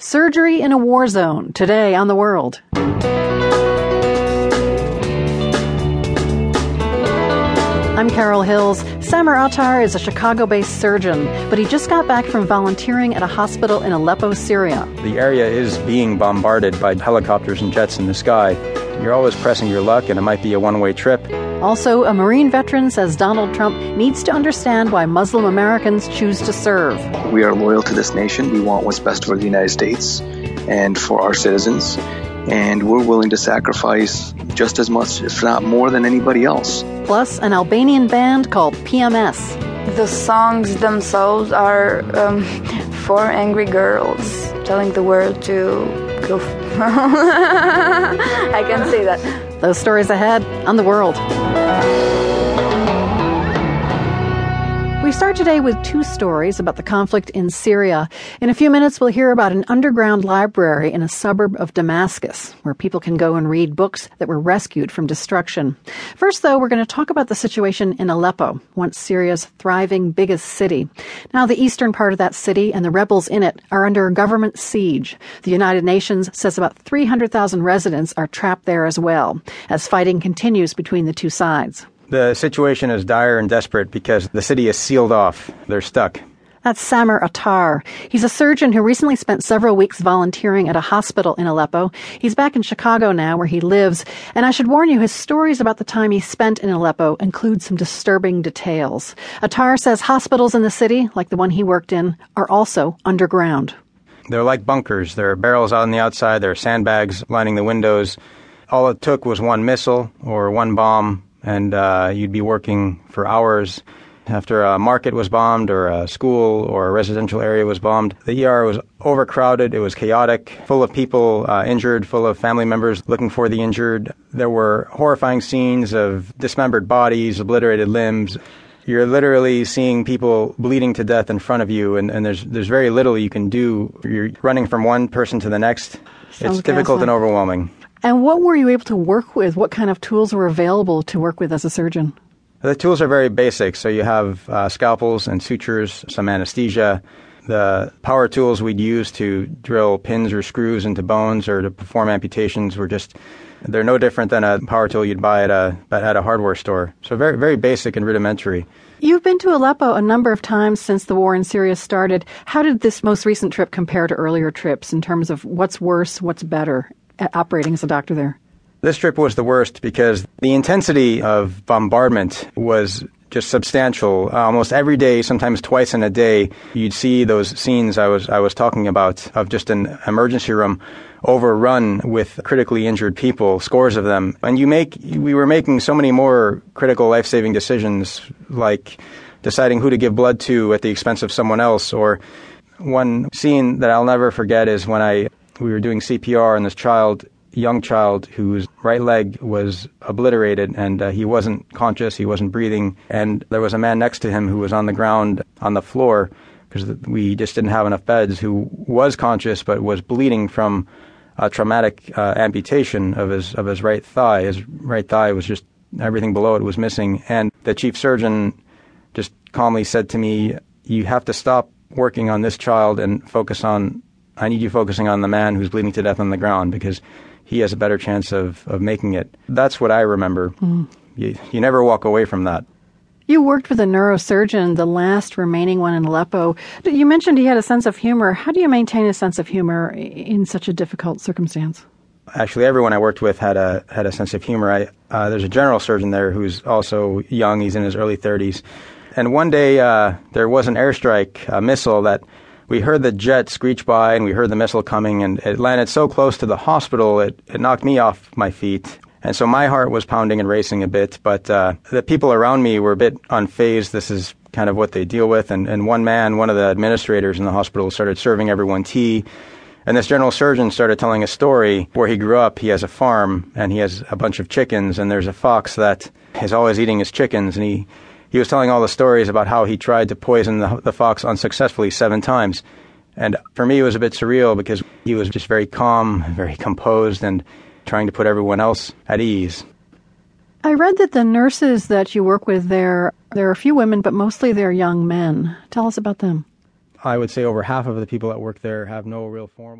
Surgery in a War Zone, today on The World. I'm Carol Hills. Samer Attar is a Chicago based surgeon, but he just got back from volunteering at a hospital in Aleppo, Syria. The area is being bombarded by helicopters and jets in the sky. You're always pressing your luck, and it might be a one way trip. Also, a Marine veteran says Donald Trump needs to understand why Muslim Americans choose to serve. We are loyal to this nation. We want what's best for the United States and for our citizens. And we're willing to sacrifice just as much, if not more, than anybody else. Plus, an Albanian band called PMS. The songs themselves are um, for angry girls telling the world to go. I can say that. Those stories ahead on The World. We start today with two stories about the conflict in Syria. In a few minutes, we'll hear about an underground library in a suburb of Damascus, where people can go and read books that were rescued from destruction. First, though, we're going to talk about the situation in Aleppo, once Syria's thriving biggest city. Now, the eastern part of that city and the rebels in it are under a government siege. The United Nations says about 300,000 residents are trapped there as well, as fighting continues between the two sides. The situation is dire and desperate because the city is sealed off. They're stuck. That's Samer Attar. He's a surgeon who recently spent several weeks volunteering at a hospital in Aleppo. He's back in Chicago now, where he lives. And I should warn you, his stories about the time he spent in Aleppo include some disturbing details. Attar says hospitals in the city, like the one he worked in, are also underground. They're like bunkers. There are barrels out on the outside, there are sandbags lining the windows. All it took was one missile or one bomb and uh, you'd be working for hours. After a market was bombed, or a school or a residential area was bombed, the ER was overcrowded. It was chaotic, full of people uh, injured, full of family members looking for the injured. There were horrifying scenes of dismembered bodies, obliterated limbs. You're literally seeing people bleeding to death in front of you, and, and there's there's very little you can do. You're running from one person to the next. Sounds it's difficult and overwhelming. And what were you able to work with? What kind of tools were available to work with as a surgeon? The tools are very basic. So you have uh, scalpels and sutures, some anesthesia. The power tools we'd use to drill pins or screws into bones or to perform amputations were just they're no different than a power tool you'd buy at a at a hardware store. So very very basic and rudimentary. You've been to Aleppo a number of times since the war in Syria started. How did this most recent trip compare to earlier trips in terms of what's worse, what's better Uh, operating as a doctor there? This trip was the worst because the intensity of bombardment was just substantial. Uh, almost every day, sometimes twice in a day, you'd see those scenes I was I was talking about of just an emergency room overrun with critically injured people, scores of them. And you make we were making so many more critical life-saving decisions like deciding who to give blood to at the expense of someone else or one scene that I'll never forget is when I we were doing CPR on this child, young child, whose right leg was obliterated and uh, he wasn't conscious, he wasn't breathing, and there was a man next to him who was on the ground on the floor because we just didn't have enough beds who was conscious but was bleeding from a traumatic uh, amputation of his of his right thigh. His right thigh was just everything below it was missing, and the chief surgeon just calmly said to me, "You have to stop working on this child and focus on I need you focusing on the man who's bleeding to death on the ground because he has a better chance of, of making it. That's what I remember. Mm. You, you never walk away from that. You worked with a neurosurgeon, the last remaining one in Aleppo. You mentioned he had a sense of humor. How do you maintain a sense of humor in such a difficult circumstance? Actually, everyone I worked with had a had a sense of humor. I, uh, there's a general surgeon there who's also young. He's in his early 30s. And one day uh, there was an airstrike, a missile that we heard the jet screech by and we heard the missile coming and it landed so close to the hospital it, it knocked me off my feet. And so my heart was pounding and racing a bit, but uh, the people around me were a bit unfazed. This is kind of what they deal with. And, and one man, one of the administrators in the hospital, started serving everyone tea. And this general surgeon started telling a story where he grew up. He has a farm and he has a bunch of chickens, and there's a fox that is always eating his chickens. And he he was telling all the stories about how he tried to poison the, the fox unsuccessfully seven times. And for me, it was a bit surreal because he was just very calm, very composed, and trying to put everyone else at ease. I read that the nurses that you work with there, there are a few women, but mostly they're young men. Tell us about them. I would say over half of the people that work there have no real formal